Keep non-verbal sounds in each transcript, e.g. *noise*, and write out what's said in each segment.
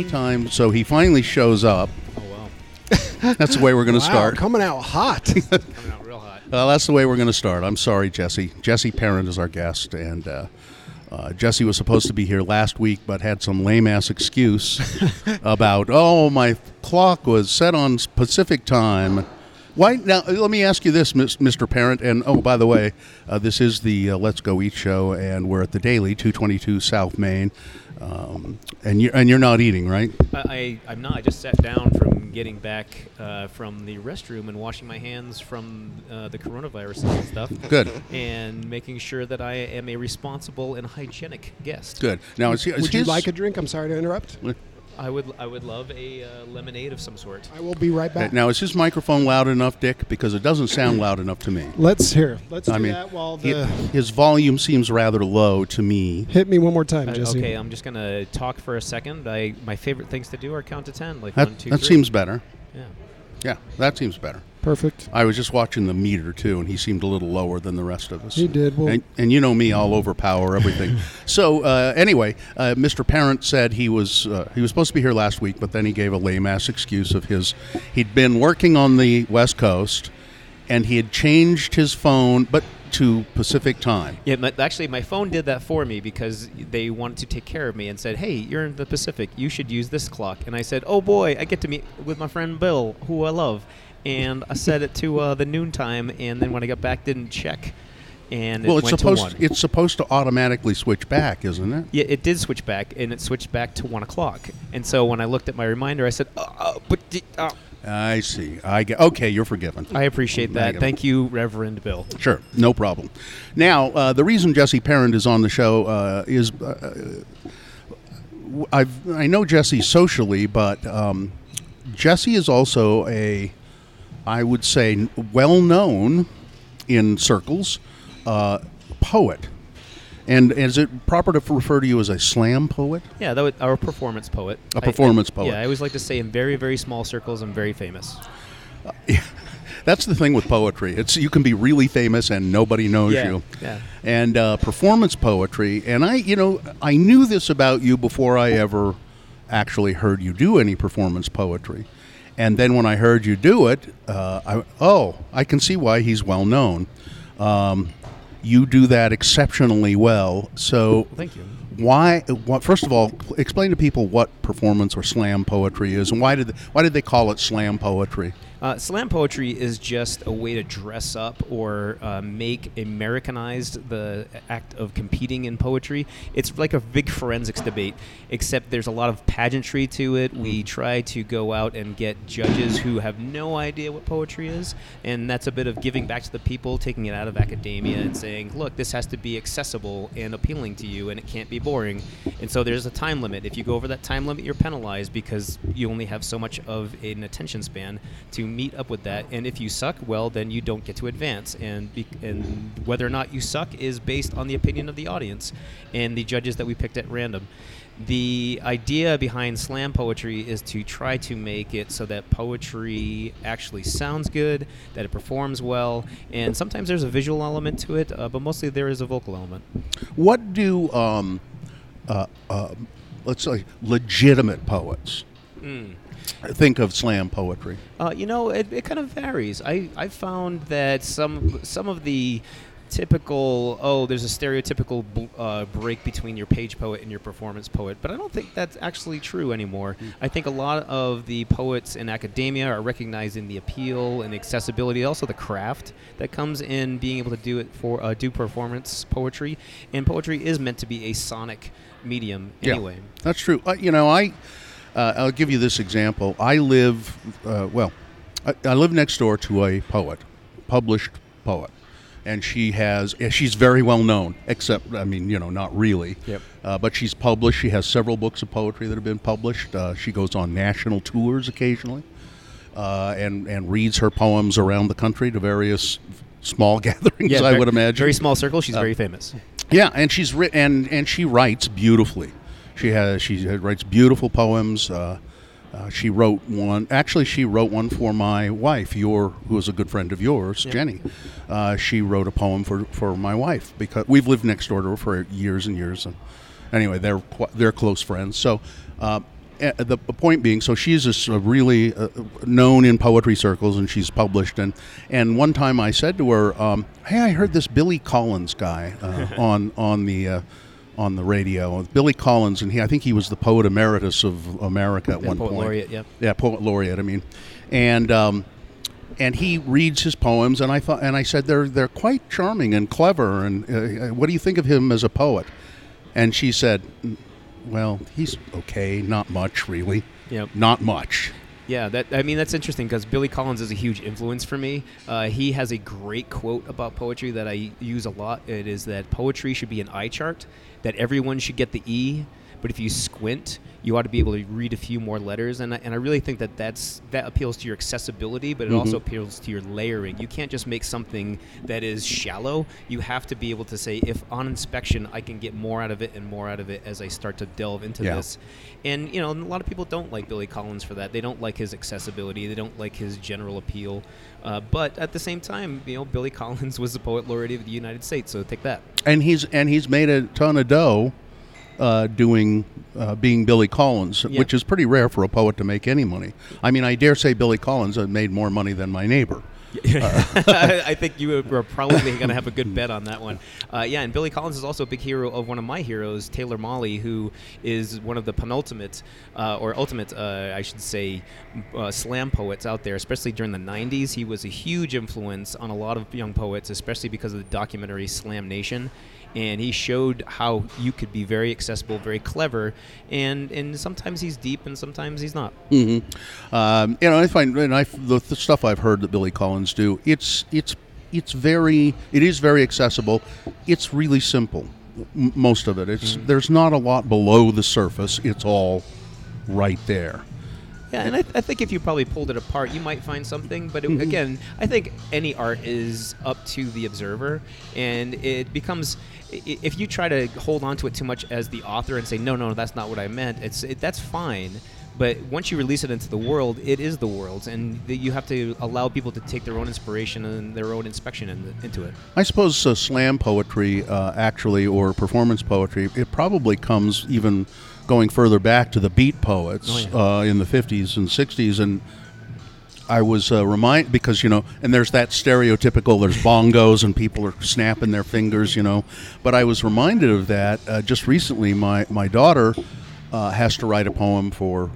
anytime. So he finally shows up. Oh wow, *laughs* That's the way we're going to Wow, start. coming out hot. *laughs* coming out real hot. Uh, that's the way we're going to start. I'm sorry, Jesse. Jesse Parent is our guest, and uh, uh, Jesse was supposed to be here last week, but had some lame ass excuse *laughs* about oh my clock was set on Pacific time. Why now? Let me ask you this, Mr. Parent, and oh by the way, uh, this is the uh, Let's Go Eat show, and we're at the Daily, 222 South Main, um, and you and you're not eating, right? I, I I'm not. I just sat down from getting back uh, from the restroom and washing my hands from uh, the coronavirus and stuff. Good, And making sure that I am a responsible and hygienic guest. good. Now, is, is Would you his- like a drink? I'm sorry to interrupt. I would I would love a uh, lemonade of some sort. I will be right back. Now, is his microphone loud enough, Dick? Because it doesn't sound loud enough to me. Let's hear. Let's I do mean, that while he- the his volume seems rather low to me. hit me one more time, Uh, Jesse. okay, I'm just gonna talk for a second. I my favorite things to do are count to ten, like That, one, two, that three. seems better. Yeah. Yeah, that seems better. Perfect. I was just watching the meter too, and he seemed a little lower than the rest of us. He did. Well, And, and you know me, I'll overpower everything. *laughs* so uh, anyway, uh, Mr. Parent said he was uh, he was supposed to be here last week, but then he gave a lame ass excuse of his. He'd been working on the West Coast, and he had changed his phone, but to Pacific time. Yeah, my, actually, my phone did that for me because they wanted to take care of me and said, "Hey, you're in the Pacific. You should use this clock." And I said, "Oh boy, I get to meet with my friend Bill, who I love." And I set it to uh, the noontime, and then when I got back, didn't check, and it well, it's went supposed to one. it's supposed to automatically switch back, isn't it? yeah, it did switch back, and it switched back to one o'clock. And so when I looked at my reminder, I said, uh, uh, "But di- uh, I see. I get. Okay, you're forgiven. I appreciate that. Negative. Thank you, Reverend Bill." Sure, no problem. Now, uh, the reason Jesse Parent is on the show uh, is uh, I've, I know Jesse socially, but um, Jesse is also a, I would say, well known in circles uh, poet. And is it proper to refer to you as a slam poet? Yeah, that was our performance poet. A performance I- poet. Yeah, I always like to say in very, very small circles, I'm very famous. *laughs* Yeah, That's the thing with poetry. It's you can be really famous and nobody knows Yeah, you. yeah. And uh, performance poetry, and I, you know, I knew this about you before I ever actually heard you do any performance poetry. And then when I heard you do it, uh, I, oh, I can see why he's well known. Um, you do that exceptionally well. So Thank you. why? What, first of all, explain to people what performance or slam poetry is, and why did why did they call it slam poetry? Uh, slam poetry is just a way to dress up or uh, make Americanized the act of competing in poetry. It's like a big forensics debate, except there's a lot of pageantry to it. We try to go out and get judges who have no idea what poetry is, and that's a bit of giving back to the people, taking it out of academia and saying, look, this has to be accessible and appealing to you, and it can't be boring. And so there's a time limit. If you go over that time limit, you're penalized because you only have so much of an attention span to meet up with that. And if you suck, well, then you don't get to advance. And be- and whether or not you suck is based on the opinion of the audience and the judges that we picked at random. The idea behind slam poetry is to try to make it so that poetry actually sounds good, that it performs well, and sometimes there's a visual element to it, uh, but mostly there is a vocal element. What do um, uh, uh, let's say legitimate poets think of slam poetry? Uh, you know, it, it kind of varies. I I found that some some of the typical oh there's a stereotypical uh, break between your page poet and your performance poet but i don't think that's actually true anymore i think a lot of the poets in academia are recognizing the appeal and accessibility also the craft that comes in being able to do it for uh, do performance poetry and poetry is meant to be a sonic medium Yeah, anyway that's true. Uh, you know, I uh, I'll give you this example. I live uh, well. I, I live next door to a poet, published poet, and she has yeah, she's very well known. Except, I mean, you know, not really. Yep. Uh, but she's published. She has several books of poetry that have been published. Uh, she goes on national tours occasionally, uh, and and reads her poems around the country to various small *laughs* gatherings. I ver- would imagine very small circle she's very famous yeah, and she's writ and and she writes beautifully. She has she writes beautiful poems. Uh, uh, she wrote one. Actually, she wrote one for my wife, your who is a good friend of yours, Jenny. Uh, she wrote a poem for, for my wife because we've lived next door to her for years and years. And anyway, they're they're close friends. So, uh, uh, the point being, so she's a, really uh, known in poetry circles, and she's published. and And one time I said to her, um, "Hey, I heard this Billy Collins guy uh, *laughs* on on the." Uh, on the radio, Billy Collins, and he, I think he was the poet emeritus of America at Yeah, one poet point. laureate, yeah. yeah, poet laureate. I mean, and um, and he reads his poems, and I thought, and I said they're they're quite charming and clever. And uh, what do you think of him as a poet? And she said, "Mm, "Well, he's okay, not much really, Yep. not much." Yeah, that I mean that's interesting because Billy Collins is a huge influence for me. Uh, he has a great quote about poetry that I use a lot. It is that poetry should be an eye chart, that everyone should get the E, but if you squint, you ought to be able to read a few more letters. And I, and I really think that that's that appeals to your accessibility, but it also appeals to your layering. You can't just make something that is shallow. You have to be able to say, if on inspection I can get more out of it and more out of it as I start to delve into Yeah. this. And you know, a lot of people don't like Billy Collins for that. They don't like his accessibility. They don't like his general appeal. Uh, but at the same time, you know, Billy *laughs* Collins was the poet laureate of the United States, so take that. And he's and he's made a ton of dough uh, doing uh, being Billy Collins, Yeah. which is pretty rare for a poet to make any money. I mean, I dare say Billy Collins made more money than my neighbor. *laughs* I think you are probably going to have a good bet on that one. Uh, yeah, and Billy Collins is also a big hero of one of my heroes, Taylor Mali, who is one of the penultimate, uh, or ultimate, uh, I should say, uh, slam poets out there, especially during the 90s. He was a huge influence on a lot of young poets, especially because of the documentary Slam Nation. And he showed how you could be very accessible, very clever, and, and sometimes he's deep and sometimes he's not. hmm Um, you know, I find and I the, the stuff I've heard that Billy Collins do. It's it's it's very it is very accessible. It's really simple. M- most of it. It's there's not a lot below the surface. It's all right there. Yeah, and I, I think if you probably pulled it apart, you might find something. But it, again, I think any art is up to the observer, and it becomes if you try to hold on to it too much as the author and say, no, no, that's not what I meant. It's it, that's fine. But once you release it into the world, it is the world's, and the, you have to allow people to take their own inspiration and their own inspection in, into it. I suppose uh, slam poetry, uh, actually, or performance poetry, it probably comes even going further back to the beat poets Oh, yeah. uh, in the 50s and 60s. And I was uh, reminded, because, you know, and there's that stereotypical, there's bongos and people are snapping their fingers, you know. But I was reminded of that uh, just recently. My, my daughter uh, has to write a poem for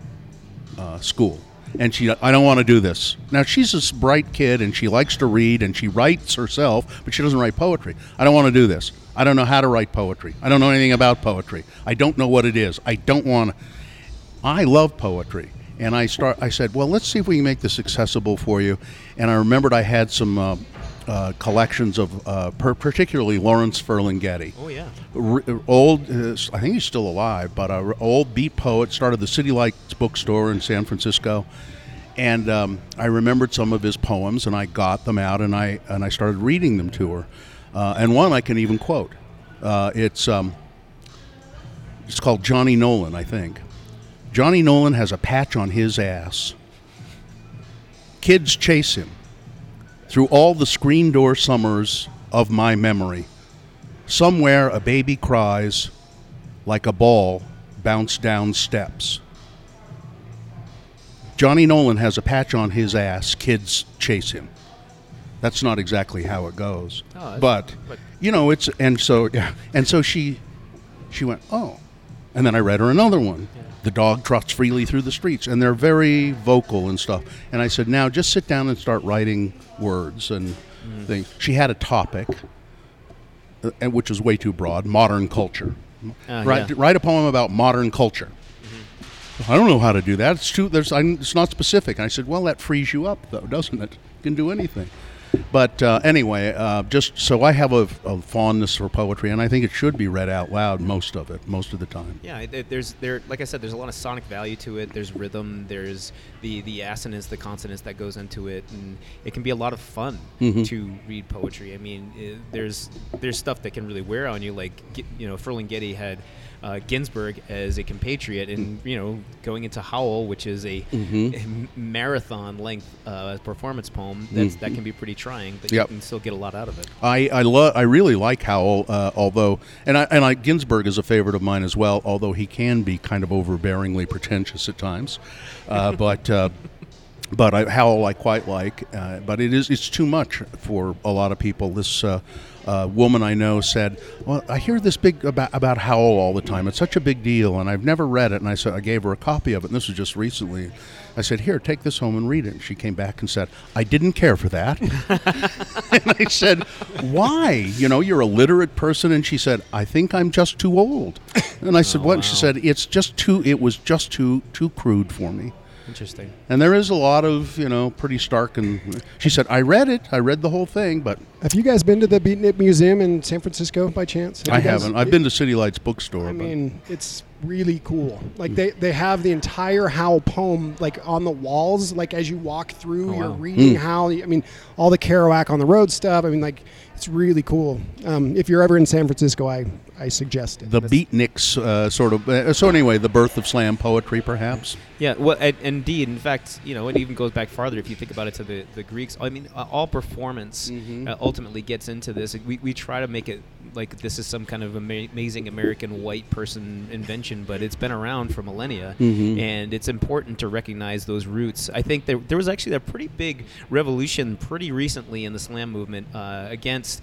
uh, school. And she, I don't want to do this. Now she's this bright kid, and she likes to read, and she writes herself, but she doesn't write poetry. I don't want to do this. I don't know how to write poetry. I don't know anything about poetry. I don't know what it is. I don't want. to. I love poetry, and I start. I said, well, let's see if we can make this accessible for you. And I remembered I had some uh, uh, collections of, uh, per- particularly Lawrence Ferlinghetti Oh yeah. r- old, uh, I think he's still alive, but a r- old beat poet started the City Lights bookstore in San Francisco, and um, I remembered some of his poems, and I got them out, and I and I started reading them to her, uh, and one I can even quote. Uh, it's um, it's called Johnny Nolan, I think. Johnny Nolan has a patch on his ass. Kids chase him through all the screen door summers of my memory. Somewhere a baby cries like a ball bounced down steps. Johnny Nolan has a patch on his ass. Kids chase him. That's not exactly how it goes. Oh, but, but- you know, it's and so yeah, *laughs* and so she she went, "Oh." And then I read her another one. The dog trots freely through the streets and they're very vocal and stuff. And I said, "Now just sit down and start writing words and Mm. things." She had a topic uh, and which is way too broad, modern culture. Uh, write, yeah. write a poem about modern culture. Mm-hmm. I don't know how to do that. It's too. There's. I'm, it's not specific. And I said, well, that frees you up, though, doesn't it? You can do anything. But uh, anyway, uh, just so I have a, a fondness for poetry, and I think it should be read out loud most of it, most of the time. Yeah, it- it- there's there like I said, there's a lot of sonic value to it. There's rhythm. There's the the assonance, the consonance that goes into it, and it can be a lot of fun Mhm. to read poetry. I mean, i there's there's stuff that can really wear on you. Like you know, Ferlinghetti had uh, Ginsberg as a compatriot, and you know, going into Howl, which is a, Mhm. a marathon length uh, performance poem. That's that can be pretty trying, but Yep. you can still get a lot out of it. I I love I really like Howl, uh, although and I and I Ginsberg is a favorite of mine as well, although he can be kind of overbearingly pretentious at times, uh, *laughs* but. Uh, but I, Howl I quite like, uh, but it is it's too much for a lot of people. This uh, uh, woman I know said, "Well, I hear this big about about Howl all the time. It's such a big deal, and I've never read it." And I said I gave her a copy of it, and this was just recently. I said, "Here, take this home and read it." And she came back and said, "I didn't care for that." *laughs* and I said, "Why? You know, you're a literate person." And she said, "I think I'm just too old." And I said, Oh, "What?" She wow. said, "It's just too. It was just too too crude for me." Interesting. And there is a lot of, you know, pretty stark. And she said, I read it. I read the whole thing, but Have you guys been to the Beatnik Museum in San Francisco by chance? Have I haven't. I've been to City Lights bookstore. I but mean, it's really cool. Like they, they have the entire Howl poem like on the walls. Like as you walk through, Oh, you're wow. reading Mm. Howl. I mean, all the Kerouac on the road stuff. I mean, like it's really cool. Um, if you're ever in San Francisco, I I suggested. it. the beatniks, uh, sort of. Uh, so anyway, the birth of slam poetry, perhaps. Yeah, well, and, indeed. In fact, you know, it even goes back farther if you think about it to the, the Greeks. I mean, uh, all performance Mhm. uh, ultimately gets into this. We, we try to make it like this is some kind of ama- amazing American white person invention, but it's been around for millennia, Mhm. and it's important to recognize those roots. I think there, there was actually a pretty big revolution pretty recently in the slam movement uh, against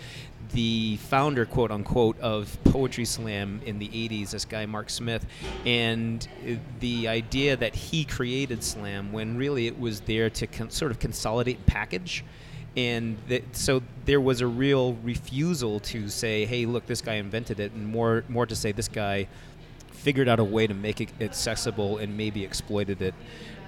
the founder, quote unquote, of Poetry Slam in the 80s, this guy Marc Smith, and the idea that he created slam when really it was there to con- sort of consolidate and package. And that, so there was a real refusal to say, "Hey, look, this guy invented it," and more, more to say, "This guy figured out a way to make it accessible and maybe exploited it."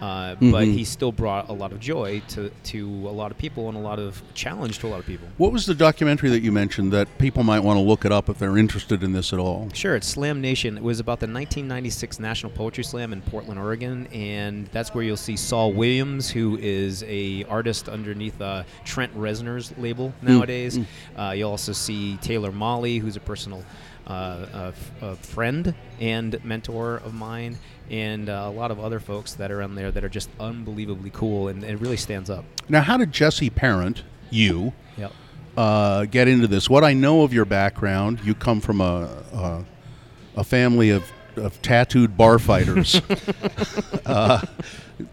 Uh, But Mhm. he still brought a lot of joy to, to a lot of people and a lot of challenge to a lot of people. What was the documentary that you mentioned that people might want to look it up if they're interested in this at all? Sure, it's Slam Nation. It was about the 1996 National Poetry Slam in Portland, Oregon, and that's where you'll see Saul Williams, who is a artist underneath uh, Trent Reznor's label nowadays. Uh, you'll also see Taylor Mali, who's a personal uh, f- uh, friend and mentor of mine, and uh, a lot of other folks that are on there that are just unbelievably cool, and it really stands up. Now, how did Jesse Parent, you, Yep. uh, get into this? What I know of your background, you come from a a, a family of, of tattooed bar fighters, *laughs* uh,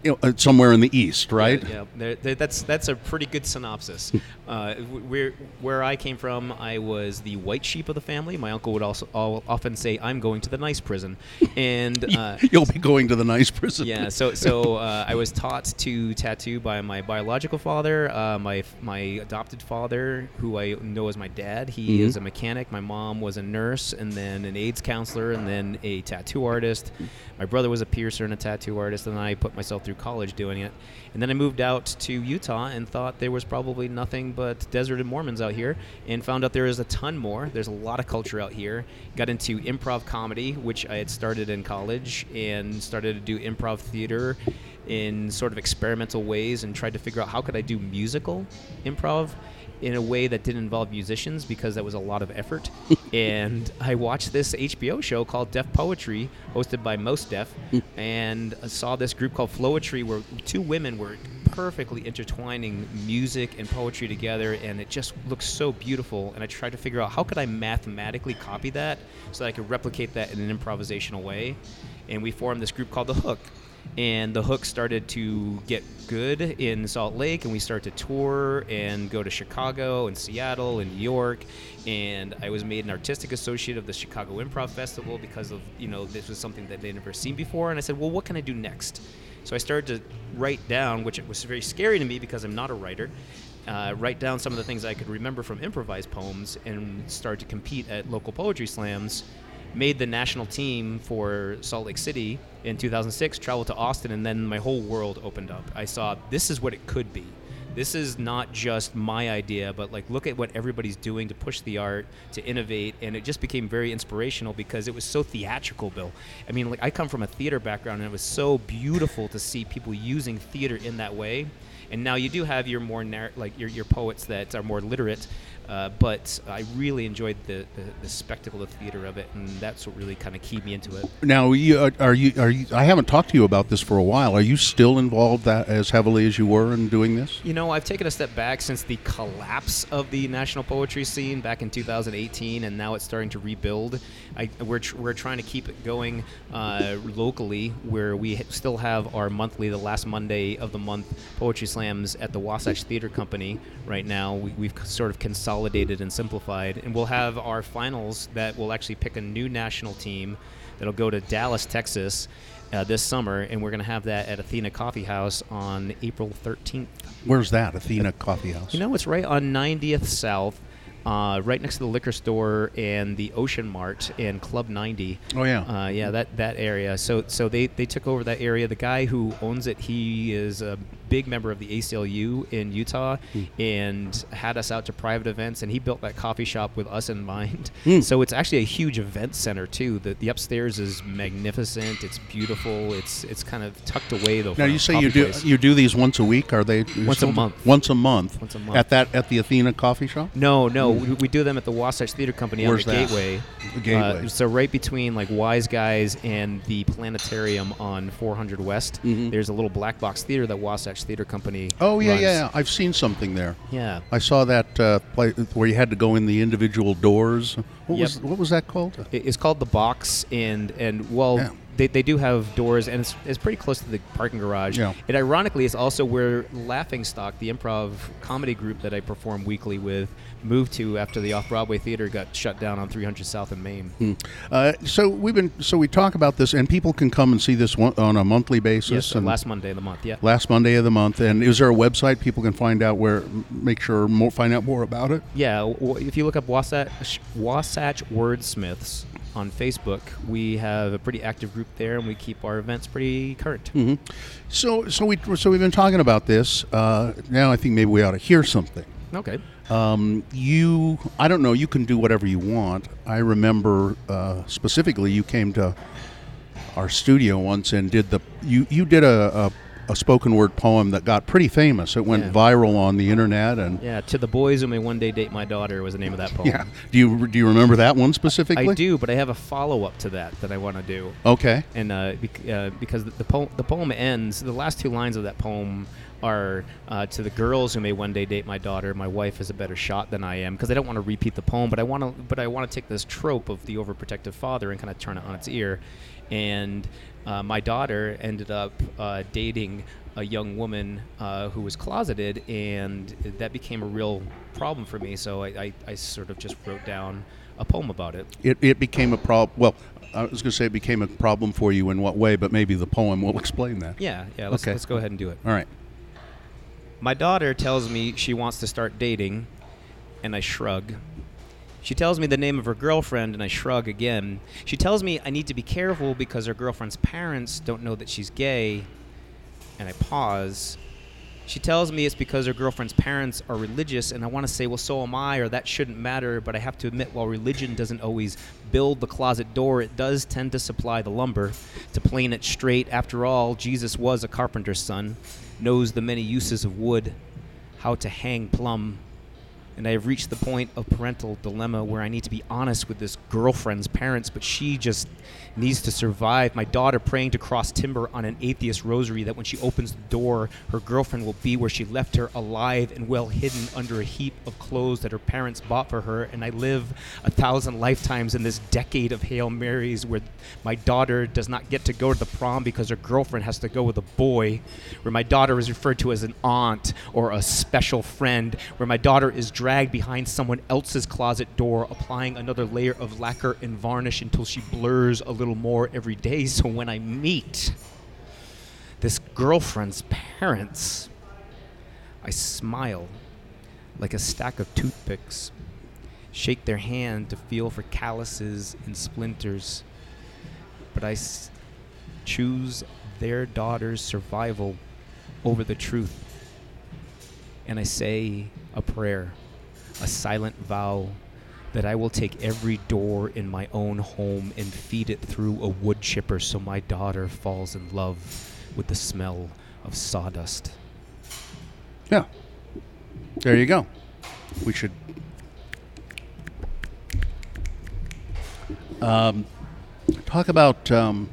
you know, uh, somewhere in the east, right? Yeah, there, there, that's that's a pretty good synopsis. *laughs* uh, where where I came from, I was the white sheep of the family. My uncle would also all, often say, "I'm going to the nice prison," *laughs* and uh, You'll be going to the nice prison. yeah, so so *laughs* uh, I was taught to tattoo by my biological father, uh, my my adopted father, who I know as my dad. He Mhm. is a mechanic. My mom was a nurse, and then an AIDS counselor, and then a tattoo artist. My brother was a piercer and a tattoo artist, and I put myself through college doing it. And then I moved out to Utah and thought there was probably nothing but desert and Mormons out here, and found out there is a ton more. There's a lot of culture out here. Got into improv comedy, which I had started in college, and started to do improv theater in sort of experimental ways, and tried to figure out how could I do musical improv in a way that didn't involve musicians because that was a lot of effort. *laughs* and I watched this HBO show called Def Poetry, hosted by Mos Def, hmm. and I saw this group called Floetry where two women were perfectly intertwining music and poetry together, and it just looks so beautiful. And I tried to figure out how could I mathematically copy that so that I could replicate that in an improvisational way. And we formed this group called The Hook and the hook started to get good in Salt Lake, and we started to tour and go to Chicago and Seattle and New York. And I was made an artistic associate of the Chicago Improv Festival because of you know this was something that they'd never seen before. And I said, well, what can I do next? So I started to write down, which was very scary to me because I'm not a writer. Uh, write down some of the things I could remember from improvised poems and start to compete at local poetry slams made the national team for Salt Lake City in 2006, traveled to Austin, and then my whole world opened up. I saw this is what it could be. This is not just my idea, but like look at what everybody's doing to push the art, to innovate, and it just became very inspirational because it was so theatrical, Bill. I mean, like I come from a theater background, and it was so beautiful to see people using theater in that way. And now you do have your more narr- like your, your poets that are more literate, Uh, but I really enjoyed the, the, the spectacle of theater of it, and that's what really kind of keyed me into it. Now, you, are you are you? I haven't talked to you about this for a while. Are you still involved that as heavily as you were in doing this? You know, I've taken a step back since the collapse of the national poetry scene back in 2018, and now it's starting to rebuild. I, we're, tr- we're trying to keep it going uh, locally, where we still have our monthly, the last Monday of the month, poetry slams at the Wasatch Theater Company. Right now, we, we've sort of consolidated and simplified, and we'll have our finals that will actually pick a new national team that'll go to Dallas, Texas. Uh, this summer, and we're going to have that at Athena Coffee House on April 13th. Where's that? Athena Coffee House. You know, it's right on 90th South, uh, right next to the liquor store and the Ocean Mart and Club 90. Oh yeah. Uh, yeah, that, that area. So so they, they took over that area. The guy who owns it, he is a big member of the ACLU in Utah, and had us out to private events. And he built that coffee shop with us in mind. Hmm. So it's actually a huge event center too. The, the upstairs is magnificent. It's beautiful. It's it's kind of tucked away though. now you say you do place. you do these once a week? Are they Once a month. Once a month. Once a month. At that at the Athena Coffee Shop. No, no, we, we do them at the Wasatch Theater Company Where's on the that? Gateway. The Gateway. Uh, so right between like Wise Guys and the Planetarium on 400 West, Mhm. there's a little black box theater that Wasatch Theater Company. Oh yeah, runs. yeah, yeah. I've seen something there. yeah. I saw that uh, play where you had to go in the individual doors. What Yep. was what was that called? It's called the Box, and and well, Yeah. They, they do have doors, and it's, it's pretty close to the parking garage. Yeah. It ironically is also where Laughing Stock, the improv comedy group that I perform weekly with, moved to after the Off Broadway theater got shut down on 300 South in Main. Hmm. Uh, so we've been so we talk about this, and people can come and see this one, on a monthly basis. Yes, and last Monday of the month. Yeah. last Monday of the month. And is there a website people can find out where make sure more find out more about it? Yeah, if you look up Wasatch, Wasatch Wordsmiths on Facebook, we have a pretty active group there, and we keep our events pretty current. hmm So so we so we've been talking about this. Uh, now I think maybe we ought to hear something. Okay. Um, you, I don't know. You can do whatever you want. I remember uh, specifically, you came to our studio once and did the. You you did a, a, a spoken word poem that got pretty famous. It went Yeah. viral on the internet, and Yeah, to the boys who may one day date my daughter was the name of that poem. yeah. Do you do you remember that one specifically? I do, but I have a follow up to that that I want to do. Okay. and uh, bec- uh, because the, the, po- the poem ends, the last two lines of that poem are uh, to the girls who may one day date my daughter. My wife is a better shot than I am because I don't want to repeat the poem, but I want to, but I want to take this trope of the overprotective father and kind of turn it on its ear. And uh, my daughter ended up uh, dating a young woman uh, who was closeted, and that became a real problem for me. So I, I, I sort of just wrote down a poem about it. It it became a problem. Well, I was going to say it became a problem for you in what way, but maybe the poem will *laughs* explain that. Yeah, yeah. Let's, Okay. let's go ahead and do it. All right. My daughter tells me she wants to start dating, and I shrug. She tells me the name of her girlfriend, and I shrug again. She tells me I need to be careful because her girlfriend's parents don't know that she's gay, and I pause. She tells me it's because her girlfriend's parents are religious, and I want to say, well, so am I, or that shouldn't matter, but I have to admit, while religion doesn't always build the closet door, it does tend to supply the lumber. To plane it straight, after all, Jesus was a carpenter's son, knows the many uses of wood, how to hang plumb. And I have reached the point of parental dilemma where I need to be honest with this girlfriend's parents, but she just needs to survive. My daughter praying to cross timber on an atheist rosary that when she opens the door, her girlfriend will be where she left her, alive and well hidden under a heap of clothes that her parents bought for her. And I live a thousand lifetimes in this decade of Hail Marys where my daughter does not get to go to the prom because her girlfriend has to go with a boy, where my daughter is referred to as an aunt or a special friend, where my daughter is dragged behind someone else's closet door, applying another layer of lacquer and varnish until she blurs a little more every day. *laughs* So when I meet this girlfriend's parents, I smile like a stack of toothpicks, shake their hand to feel for calluses and splinters. But I s- choose their daughter's survival over the truth. And I say a prayer, a silent vow that I will take every door in my own home and feed it through a wood chipper so my daughter falls in love with the smell of sawdust. Yeah. There you go. We should. Um, talk about um,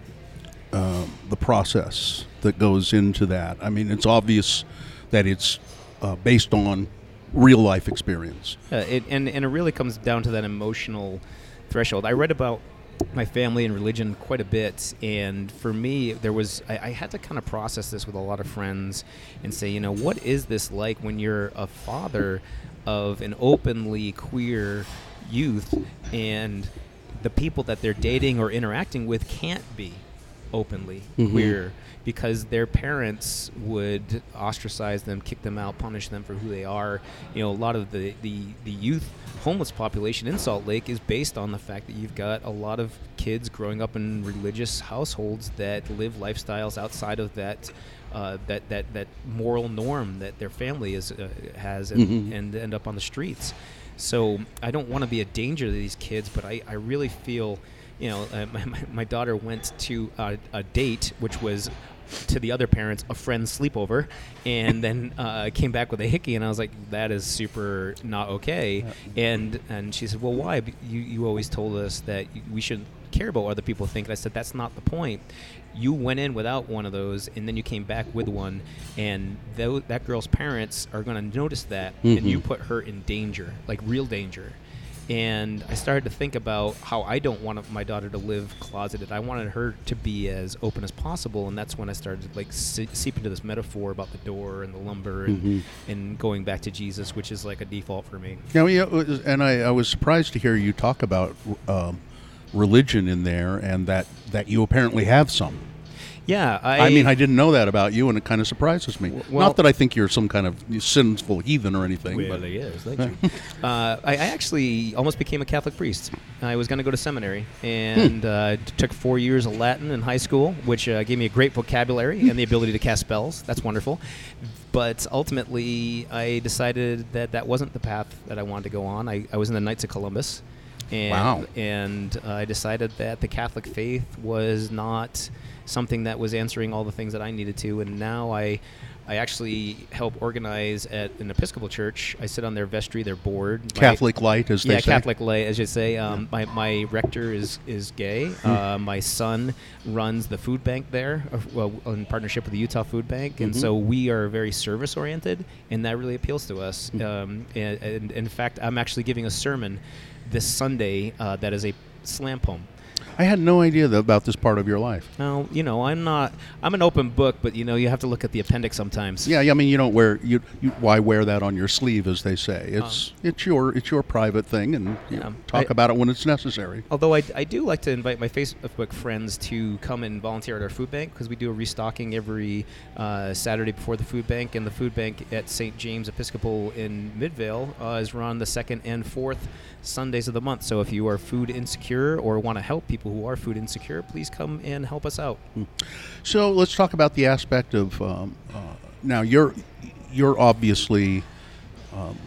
uh, the process that goes into that. I mean, it's obvious that it's uh, based on real life experience. It, and, and it really comes down to that emotional threshold. I read about my family and religion quite a bit, and for me, there was I, I had to kind of process this with a lot of friends and say, you know, what is this like when you're a father of an openly queer youth and the people that they're dating or interacting with can't be openly Mhm. queer because their parents would ostracize them, kick them out, punish them for who they are. You know, a lot of the, the, the youth homeless population in Salt Lake is based on the fact that you've got a lot of kids growing up in religious households that live lifestyles outside of that. Uh, that, that that moral norm that their family is uh, has and, Mhm. and end up on the streets. So I don't want to be a danger to these kids, but I, I really feel, you know, uh, *laughs* my, my, my daughter went to a, a date, which was to the other parents a friend's sleepover, and then uh, came back with a hickey, and I was like, that is super not okay. And and she said, well, why? You you always told us that we shouldn't care about what other people think. And I said, that's not the point. You went in without one of those, and then you came back with one, and tho- that girl's parents are going to notice that, and you Mhm. put her in danger, like real danger. And I started to think about how I don't want my daughter to live closeted. I wanted her to be as open as possible, and that's when I started to like se- seep into this metaphor about the door and the lumber and, Mhm. and going back to Jesus, which is like a default for me. Yeah, yeah, it and I, I was surprised to hear you talk about um, religion in there, and that that you apparently have some. Yeah, I, I, mean, I didn't know that about you, and it kind of surprises me. Well- Not that I think you're some kind of sinful heathen or anything, Well, but is. Thank *laughs* you. uh, I, I actually almost became a Catholic priest. I was going to go to seminary and uh, took four years of Latin in high school, which uh, gave me a great vocabulary and the ability to cast spells. That's wonderful. But ultimately, I decided that that wasn't the path that I wanted to go on. I, I was in the Knights of Columbus. And, Wow. And uh, I decided that the Catholic faith was not something that was answering all the things that I needed to. And now I, I actually help organize at an Episcopal church. I sit on their vestry, their board. My- Catholic light, as they yeah, say. Catholic lay, as you say. Um, my, my rector is is gay. Hmm. Uh, my son runs the food bank there, uh, well, in partnership with the Utah Food Bank, and Mhm. so we are very service oriented, and that really appeals to us. Hmm. Um, and, and in fact, I'm actually giving a sermon this Sunday uh, that is a slam poem. I had no idea about this part of your life. Now, you know, I'm not. I'm an open book, but you know, you have to look at the appendix sometimes. Yeah, yeah, I mean, you don't wear you, you. Why wear that on your sleeve, as they say? It's it's your it's your private thing, and you Um, Yeah. talk I- about it when it's necessary. Although I, I do like to invite my Facebook friends to come and volunteer at our food bank because we do a restocking every uh, Saturday before the food bank, and the food bank at St. James Episcopal in Midvale uh, is run the second and fourth Sundays of the month. So if you are food insecure or want to help people who are food insecure, please come and help us out. So let's talk about the aspect of um, uh, now. You're you're obviously um,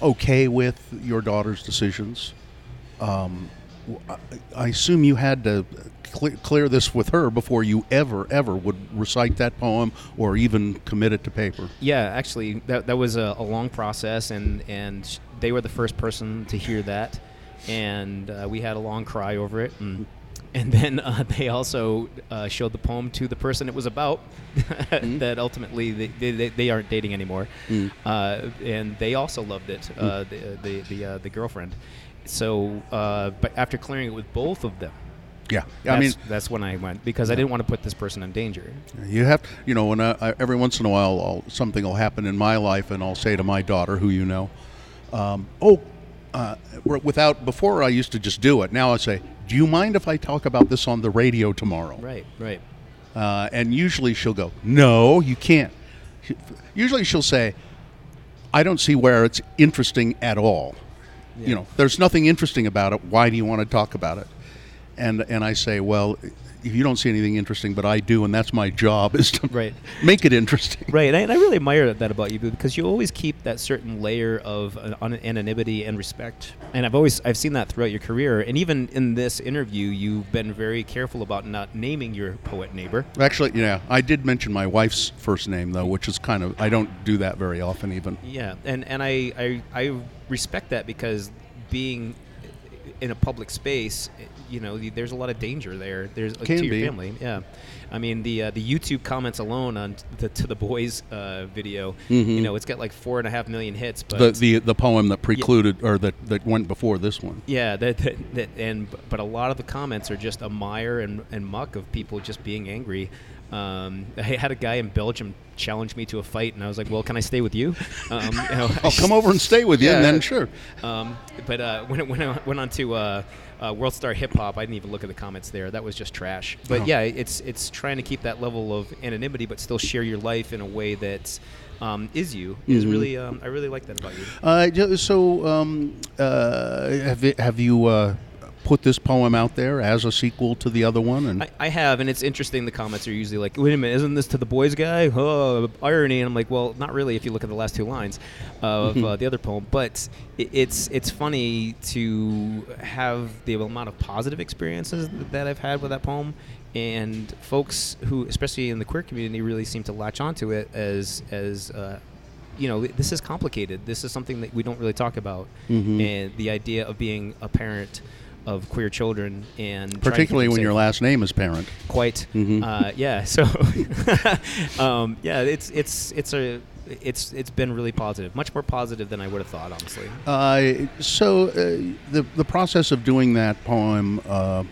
okay with your daughter's decisions. Um, I, assume you had to cle clear this with her before you ever ever would recite that poem or even commit it to paper. Yeah, actually, that, that was a, a long process, and, and they were the first person to hear that, and uh, we had a long cry over it, and and then uh, *laughs* they also uh, showed the poem to the person it was about. *laughs* that ultimately they, they, they, aren't dating anymore, Mm. uh, and they also loved it. Uh, the the the, uh, the girlfriend. So, uh, but after clearing it with both of them, Yeah, that's, I mean, that's when I went because I didn't want to put this person in danger. You have, you know, when I, I, every once in a while, I'll, something will happen in my life, and I'll say to my daughter, who you know, um, "Oh, uh, without before I used to just do it. Now I say, do you mind if I talk about this on the radio tomorrow?" Right, right. Uh, and usually she'll go, "No, you can't." She- Usually she'll say, "I don't see where it's interesting at all." Yeah. You know, there's nothing interesting about it. Why do you want to talk about it? And and I say, well, if you don't see anything interesting, but I do, and that's my job is to Right. make it interesting. Right, and I, and I really admire that about you because you always keep that certain layer of an- anonymity and respect. And I've always I've seen that throughout your career, and even in this interview, you've been very careful about not naming your poet neighbor. Actually, yeah, I did mention my wife's first name though, which is kind of I don't do that very often even. Yeah, and and I I, I respect that because being in a public space, you know, there's a lot of danger there. There's like, Can to your be. family. Yeah, I mean the uh, the YouTube comments alone on the to the boys uh, video, Mhm. you know, it's got like four and a half million hits. But the, the the poem that precluded or that, that went before this one. yeah, that, that, that and but a lot of the comments are just a mire and, and muck of people just being angry. Um, I had a guy in Belgium challenge me to a fight, and I was like, "Well, can I stay with you?" Um, you know, *laughs* I'll come over and stay with you, and then sure. Um, but uh, when it when I went on to uh, uh, World Star Hip Hop, I didn't even look at the comments there. That was just trash. But Oh. yeah, it's it's trying to keep that level of anonymity, but still share your life in a way that um, is you. Is Mhm. really um, I really like that about you. Uh, so, um, uh, have you, have you uh, put this poem out there as a sequel to the other one? And I, I have, and it's interesting. The comments are usually like, "Wait a minute, isn't this to the boys guy?" Oh, irony. And I'm like, "Well, not really. If you look at the last two lines of uh, the other poem, but it, it's it's funny to have the amount of positive experiences that I've had with that poem, and folks who, especially in the queer community, really seem to latch onto it as as uh, you know, this is complicated. This is something that we don't really talk about, Mhm. and the idea of being a parent of queer children and trying to keep particularly when your last name is Parent. quite Mhm. uh, yeah *laughs* so um, yeah it's it's it's a it's it's been really positive much more positive than I would have thought honestly Uh, so, uh, the the process of doing that poem. Uh,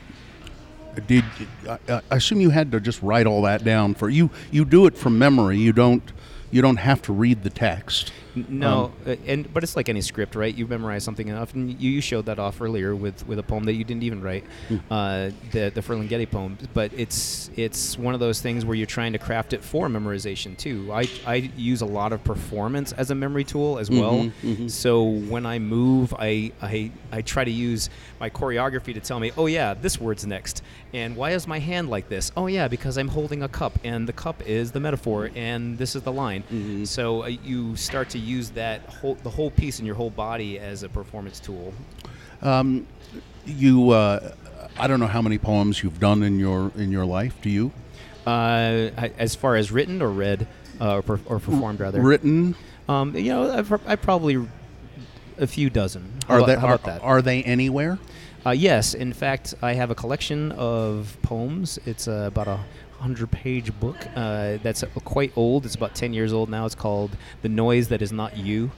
did I, I assume you had to just write all that down for you? You do it from memory. You don't. You don't have to read the text. No, uh, and but it's like any script, right? You memorize something enough, and you, you showed that off earlier with, with a poem that you didn't even write, uh, the the Ferlinghetti poem. But it's it's one of those things where you're trying to craft it for memorization too. I, I use a lot of performance as a memory tool as well. Mhm, mhm. So when I move, I, I I try to use my choreography to tell me, oh yeah, this word's next, and why is my hand like this? Oh yeah, because I'm holding a cup, and the cup is the metaphor, and this is the line. Mhm. So uh, you start to use that whole the whole piece in your whole body as a performance tool. Um, you. Uh, I don't know how many poems you've done in your in your life. Do you? Uh, as far as written or read uh, or, per, or performed rather, Written? um, you know, I've, I probably a few dozen. How Are about, they how are, about that? are they anywhere? Uh, yes, in fact, I have a collection of poems. It's uh, about a hundred-page book uh, that's uh, quite old. It's about ten years old now. It's called "The Noise That Is Not You,"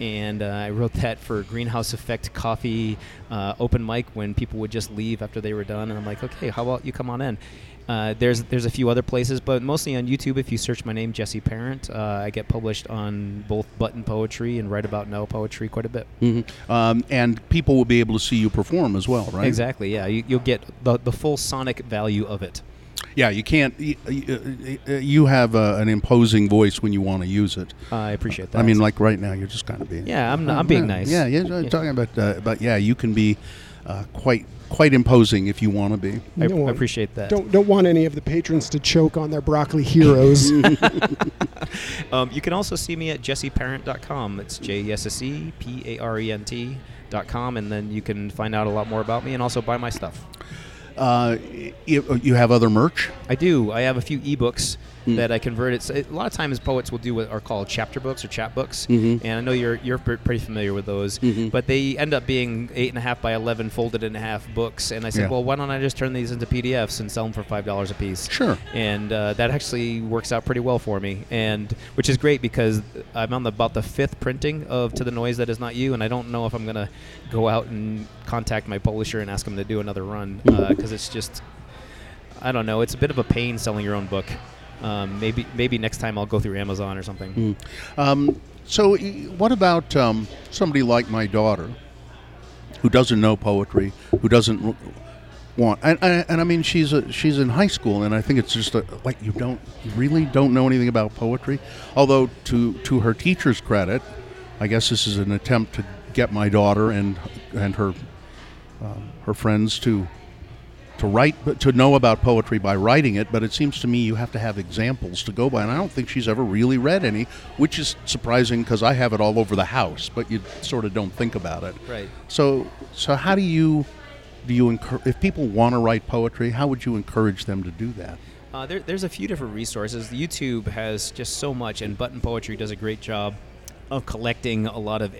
and uh, I wrote that for Greenhouse Effect Coffee uh, open mic when people would just leave after they were done, and I'm like, okay, how about you come on in? Uh, there's there's a few other places, but mostly on YouTube. If you search my name, Jesse Parent, uh, I get published on both Button Poetry and Write About Now Poetry quite a bit. Mm-hmm. Um, and people will be able to see you perform as well, right? Exactly. Yeah, you, you'll get the, the full sonic value of it. Yeah, you can't. You, you have uh, an imposing voice when you want to use it. I appreciate that. I mean, like right now, you're just kind of being. yeah, I'm, I'm being yeah, nice. Yeah, yeah. I'm talking about, uh, but yeah, you can be uh, quite quite imposing if you want to be. I, No, I appreciate that. Don't don't want any of the patrons to choke on their broccoli heroes. *laughs* *laughs* Um, you can also see me at jesseparent.com. It's J E S S E P A R E N T dot com, and then you can find out a lot more about me and also buy my stuff. Uh, you, you have other merch. I do. I have a few ebooks Hmm. that I converted. So a lot of times, poets will do what are called chapter books or chapbooks, Mhm. and I know you're you're pretty familiar with those. Mhm. But they end up being eight and a half by eleven, folded in half books. And I said, Yeah. well, why don't I just turn these into PDFs and sell them for five dollars a piece? Sure. and uh, that actually works out pretty well for me, and which is great because I'm on the, about the fifth printing of "To the Noise That Is Not You," and I don't know if I'm gonna go out and contact my publisher and ask them to do another run because it's just I don't know, it's a bit of a pain selling your own book. Um, maybe maybe next time I'll go through Amazon or something. Mm. Um, so, what about um, somebody like my daughter, who doesn't know poetry, who doesn't want, and, and, and I mean, she's a, she's in high school, and I think it's just a, like you don't you really don't know anything about poetry. Although, to to her teacher's credit, I guess this is an attempt to get my daughter and and her um, her friends to to write to know about poetry by writing it but it seems to me you have to have examples to go by and i don't think she's ever really read any which is surprising because i have it all over the house but you sort of don't think about it Right. so so how do you do you encourage if people want to write poetry how would you encourage them to do that Uh, there, there's a few different resources. YouTube has just so much, and Button Poetry does a great job of collecting a lot of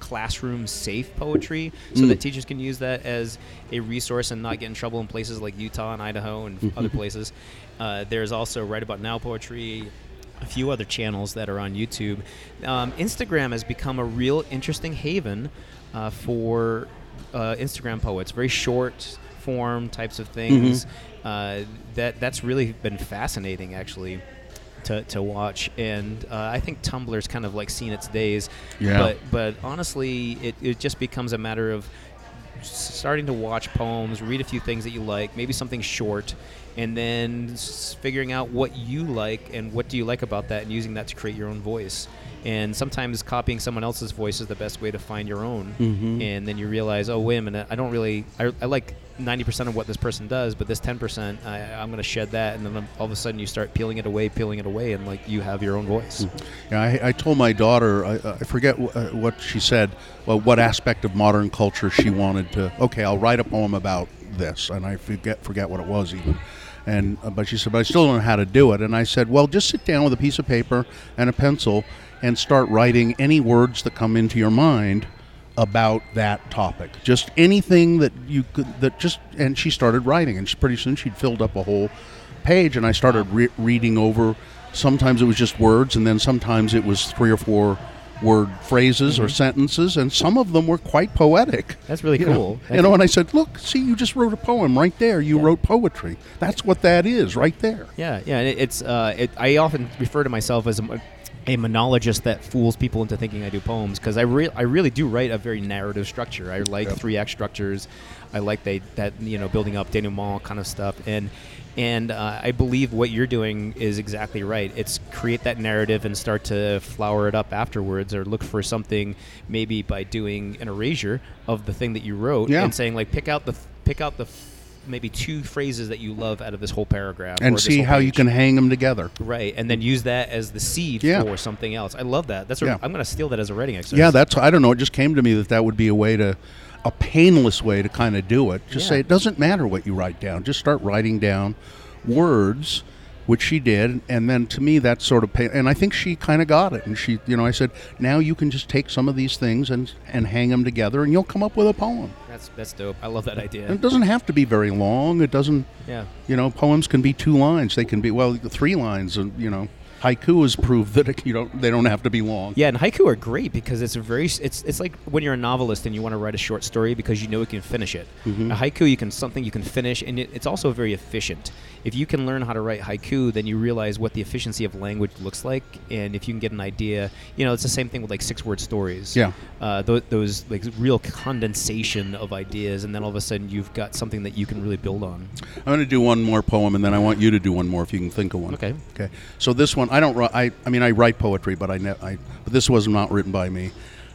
classroom safe poetry so that teachers can use that as a resource and not get in trouble in places like Utah and Idaho and other places. Uh, there's also Write About Now poetry, a few other channels that are on YouTube. Um, Instagram has become a real interesting haven uh, for uh, Instagram poets, very short form types of things. Uh, that that's really been fascinating, actually. To, to watch and uh, I think Tumblr's kind of like seen its days, Yeah. but but honestly, it, it just becomes a matter of starting to watch poems, read a few things that you like, maybe something short, and then figuring out what you like and what do you like about that, and using that to create your own voice. And sometimes copying someone else's voice is the best way to find your own. Mhm. And then you realize, oh wait a minute, I don't really, I, I like 90% of what this person does, but this 10%, I, I'm going to shed that, and then all of a sudden you start peeling it away, peeling it away, and like you have your own voice. Yeah, I, I told my daughter, I, I forget wh- uh, what she said, well, what aspect of modern culture she wanted to. Okay, I'll write a poem about this, and I forget forget what it was even. And uh, but she said, but I still don't know how to do it. And I said, well, just sit down with a piece of paper and a pencil and start writing any words that come into your mind about that topic. Just anything that you could that just. And she started writing, and she, pretty soon she'd filled up a whole page, and I started re- reading over. Sometimes it was just words, and then sometimes it was three or four word phrases or sentences, and some of them were quite poetic. That's really You know, cool. You know, and I said, "Look, see, you just wrote a poem right there. You wrote poetry. That's what that is, right there." Yeah, yeah. and It, it's uh, it, I often refer to myself as a, a monologist that fools people into thinking I do poems because I re- I really do write a very narrative structure. I like Yep. three act structures. I like they that you know building up denouement kind of stuff and. And uh, I believe what you're doing is exactly right. It's create that narrative and start to flower it up afterwards, or look for something maybe by doing an erasure of the thing that you wrote Yeah. and saying like pick out the pick out the maybe two phrases that you love out of this whole paragraph And see how you can hang them together. Right, and then use that as the seed Yeah. for something else. I love that. That's Yeah. I'm going to steal that as a writing exercise. Yeah, that's. I don't know. It just came to me that that would be a way to, a painless way to kind of do it. Just Yeah. say it doesn't matter what you write down. Just start writing down words, which she did, and then to me that sort of. Pain, and I think she kind of got it. And she, you know, I said, now you can just take some of these things and and hang them together, and you'll come up with a poem. that's that's dope. I love that idea. And it doesn't have to be very long. It doesn't. yeah, You know, poems can be two lines. They can be well, three lines. And you know, haiku has proved that it, you don't. They don't have to be long. yeah, and haiku are great because it's a very it's it's like when you're a novelist and you want to write a short story because you know you can finish it. Mm-hmm. A haiku you can something you can finish, and it, it's also very efficient. If you can learn how to write haiku, then you realize what the efficiency of language looks like, and if you can get an idea, you know, it's the same thing with like six word stories. Yeah. uh, th- those like real condensation of ideas, and then all of a sudden you've got something that you can really build on. I'm going to do one more poem, and then I want you to do one more if you can think of one. Okay. Okay. So this one, I don't. I. I mean, I write poetry, but I. Ne- I but this was not written by me.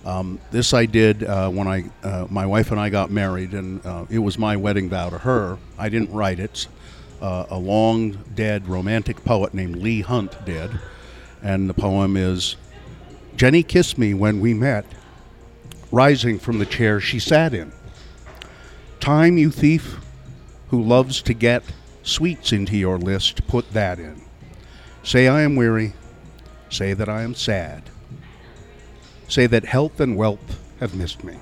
Um, this I did uh, when I, uh, my wife and I got married, and uh, it was my wedding vow to her. I didn't write it. Uh, a long dead romantic poet named Leigh Hunt did, and the poem is, "Jenny kissed me when we met, rising from the chair she sat in. Time, you thief, who loves to get sweets into your list, put that in. Say I am weary, say that I am sad, say that health and wealth have missed me.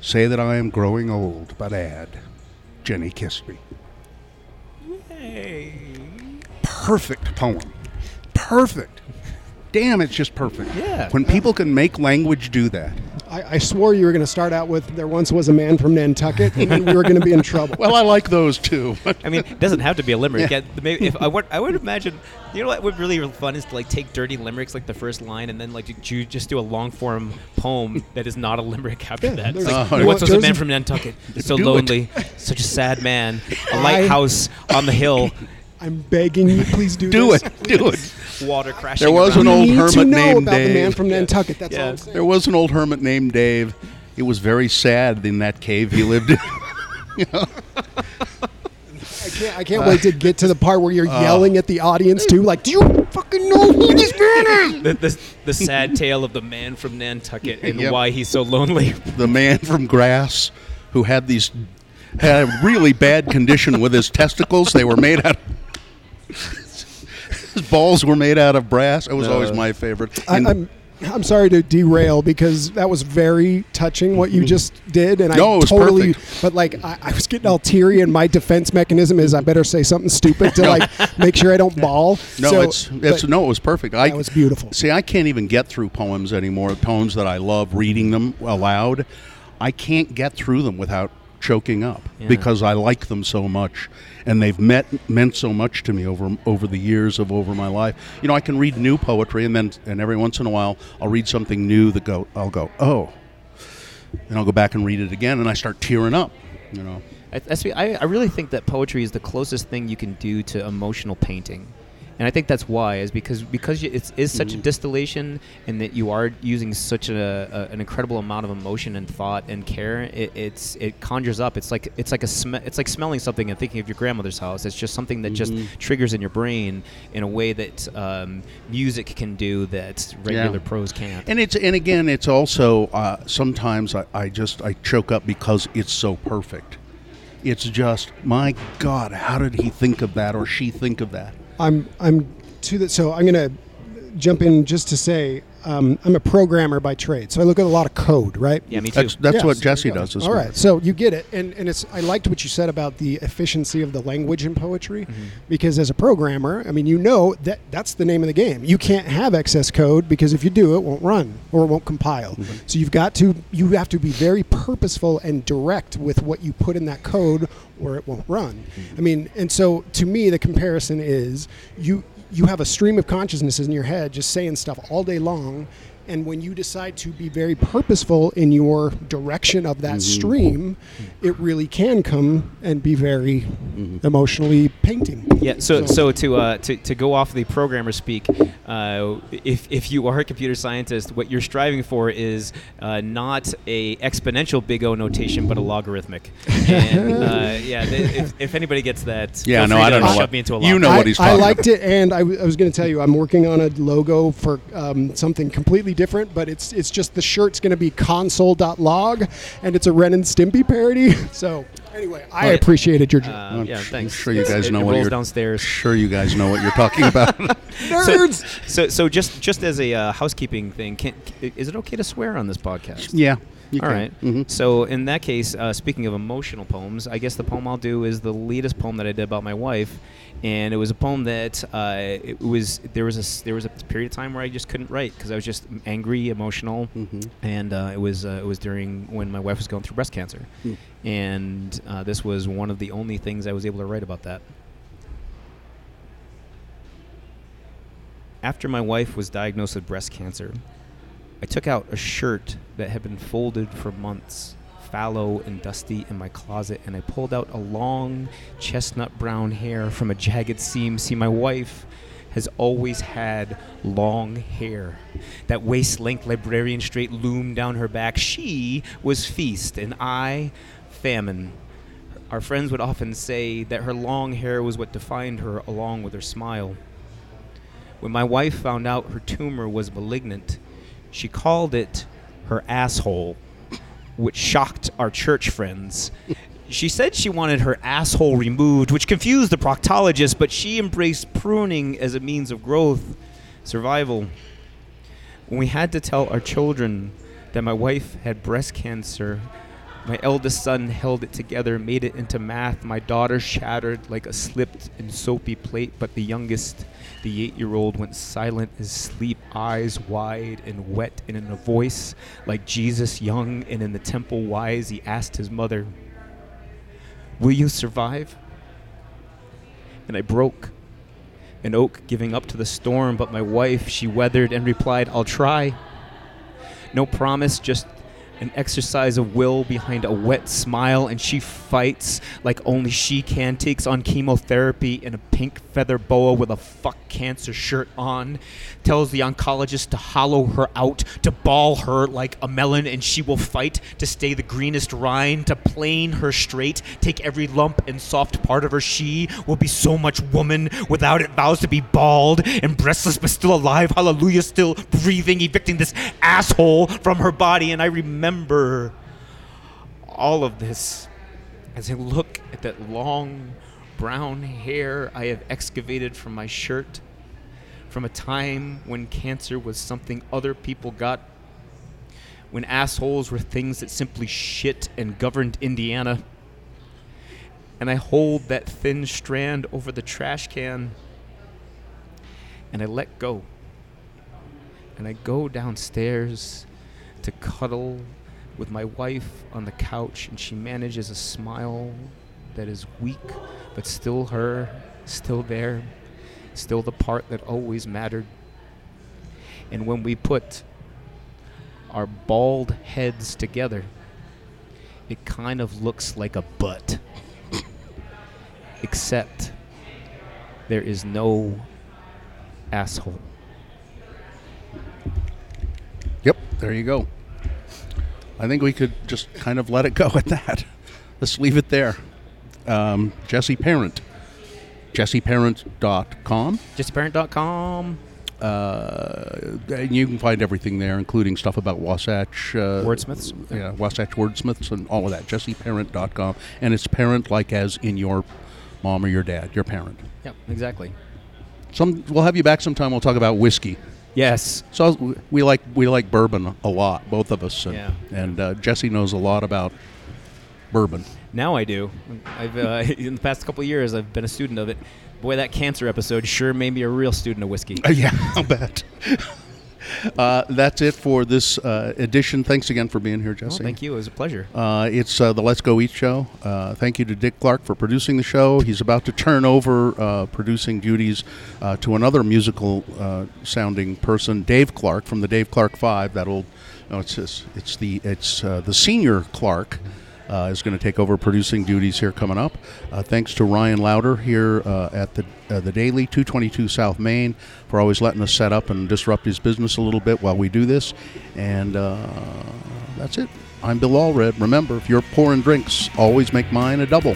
Say that I am growing old, but add, Jenny kissed me. Perfect poem. Perfect. Damn, it's just perfect. Yeah. When people can make language do that. I, I swore you were going to start out with "There once was a man from Nantucket," and we were going to be in trouble. Well, I like those too. I mean, it doesn't have to be a limerick. Yeah. maybe if I would, I would imagine. You know what would be really be fun is to like take dirty limericks, like the first line, and then like you, you just do a long form poem that is not a limerick after Yeah, that. It's there's- like, Oh, once was a man from Nantucket, *laughs* so lonely, such a sad man, a lighthouse on the hill, I'm begging you, please do *laughs* do this. it. Do it. water crashing. There was around. an old you need to hermit know named about the man from Nantucket. That's Yeah. all I'm saying. There was an old hermit named Dave. It was very sad in that cave he lived in. *laughs* I can't, I can't wait to get to the part where you're uh, yelling at the audience too, like, "Do you fucking know who this man is?" *laughs* The, the, the sad tale of the man from Nantucket and Yep. why he's so lonely. the man from Grass who had these had a really bad condition with his testicles. They were made out. His *laughs* balls were made out of brass. It was No. always uh. my favorite. I, I'm I'm sorry to derail because that was very touching what you mm-hmm. just did, and No, I it was totally. perfect. But like, I, I was getting all teary, and my defense mechanism is I better say something stupid to *laughs* like make sure I don't bawl. No, So- it's it's no, it was perfect. I That was beautiful. See, I can't even get through poems anymore. Poems that I love reading them aloud, I can't get through them without choking up Yeah. because I like them so much, and they've met meant so much to me over over the years of over my life. You know, I can read new poetry, and then and every once in a while I'll read something new that go I'll go oh, and I'll go back and read it again, and I start tearing up. You know. I, I, I really think that poetry is the closest thing you can do to emotional painting. And I think that's why is because because it's is such a distillation and that you are using such a, a, an incredible amount of emotion and thought and care. It, it's it conjures up. It's like it's like a sm- it's like smelling something and thinking of your grandmother's house. It's just something that just triggers in your brain in a way that um, music can do that regular prose can't. And it's and again, it's also uh, sometimes I, I just I choke up because it's so perfect. It's just my God, how did he think of that or she think of that? I'm I'm to the so I'm gonna jump in just to say um, I'm a programmer by trade, so I look at a lot of code, right? yeah, me too. That's that's Yes, what Jesse does. As well. right, so you get it, and and it's I liked what you said about the efficiency of the language in poetry, Mm-hmm. because as a programmer, I mean, you know that that's the name of the game. You can't have excess code because if you do, it won't run or it won't compile. Mm-hmm. So you've got to you have to be very purposeful and direct with what you put in that code, or it won't run. Mm-hmm. I mean, and so to me, the comparison is you you have a stream of consciousnesses in your head just saying stuff all day long and when you decide to be very purposeful in your direction of that stream it really can come and be very emotionally painting Yeah. So, so to, uh, to to go off the programmer speak, uh, if if you are a computer scientist, what you're striving for is uh, not a exponential big O notation, but a logarithmic. And uh, *laughs* yeah, th- if, if anybody gets that, Yeah, no, I don't know Shove what- me into a you know I, what he's I talking liked it and I, w- I was going to tell you i'm working on a logo for um, something completely different but it's it's just the shirt's going to be console.log and it's a ren and stimpy parody *laughs* so anyway i yeah. appreciated your Uh, I'm yeah, sh- thanks. sure you guys it, know it what rolls you're- downstairs. Sure, you guys know what you're talking about. *laughs* nerds So, so just just as a uh, housekeeping thing, can, is it okay to swear on this podcast? yeah. You All right. Mhm. So in that case, uh, speaking of emotional poems, I guess the poem I'll do is the latest poem that I did about my wife, and it was a poem that uh, it was there was a there was a period of time where I just couldn't write because I was just angry, emotional, Mhm. and uh, it was uh, it was during when my wife was going through breast cancer, Hmm. and uh, this was one of the only things I was able to write about that. After my wife was diagnosed with breast cancer, I took out a shirt that had been folded for months, fallow and dusty in my closet, and I pulled out a long chestnut brown hair from a jagged seam. See, my wife has always had long hair. That waist length librarian straight loomed down her back. She was feast, and I famine. Our friends would often say that her long hair was what defined her, along with her smile. When my wife found out her tumor was malignant, she called it her asshole, which shocked our church friends. She said she wanted her asshole removed, which confused the proctologist, but she embraced pruning as a means of growth, survival. When we had to tell our children that my wife had breast cancer, my eldest son held it together, made it into math. My daughter shattered like a slipped and soapy plate, but the youngest, the eight year old, went silent as sleep, eyes wide and wet, and in a voice like Jesus young and in the temple wise, he asked his mother, Will you survive? And I broke. An oak giving up to the storm, but my wife, she weathered and replied, I'll try. No promise, just an exercise of will behind a wet smile, and she fights like only she can. Takes on chemotherapy in a pink feather boa with a fuck cancer shirt on. Tells the oncologist to hollow her out, to ball her like a melon, and she will fight to stay the greenest rind, to plane her straight. Take every lump and soft part of her. She will be so much woman without it. Vows to be bald and breastless, but still alive. Hallelujah, still breathing, evicting this asshole from her body. And I remember all of this as I look at that long brown hair I have excavated from my shirt, from a time when cancer was something other people got, when assholes were things that simply shit and governed Indiana. And I hold that thin strand over the trash can and I let go. And I go downstairs to cuddle with my wife on the couch, and she manages a smile that is weak, but still her, still there, still the part that always mattered. And when we put our bald heads together, it kind of looks like a butt. Except there is no asshole. Yep, there you go. I think we could just kind of let it go at that. Let's leave it there. Um, Jesse Parent, jesseparent.com. JustAparent.com. Uh, and you can find everything there, including stuff about Wasatch uh, Wordsmiths. Yeah, Wasatch Wordsmiths and all of that. JesseParent.com. And it's parent like as in your mom or your dad, your parent. Yep, exactly. Some we'll have you back sometime. We'll talk about whiskey. Yes. So we like we like bourbon a lot, both of us. And, Yeah. and uh, Jesse knows a lot about bourbon. Now I do. I've uh, *laughs* in the past couple of years I've been a student of it. Boy, that cancer episode sure made me a real student of whiskey. *laughs* Yeah, I'll bet. *laughs* *laughs* uh, that's it for this uh, edition. Thanks again for being here, Oh, Jesse. thank you. It was a pleasure. Uh, it's uh, the Let's Go Eat show. Uh, thank you to Dick Clark for producing the show. He's about to turn over uh, producing duties uh, to another musical uh, sounding person, Dave Clark from the Dave Clark Five. That old, no, it's just, it's the it's uh, the senior Clark. Uh, is going to take over producing duties here coming up. Uh, thanks to Ryan Louder here uh, at the uh, the Daily 222 South Main for always letting us set up and disrupt his business a little bit while we do this. And uh, that's it. I'm Bill Allred. Remember, if you're pouring drinks, always make mine a double.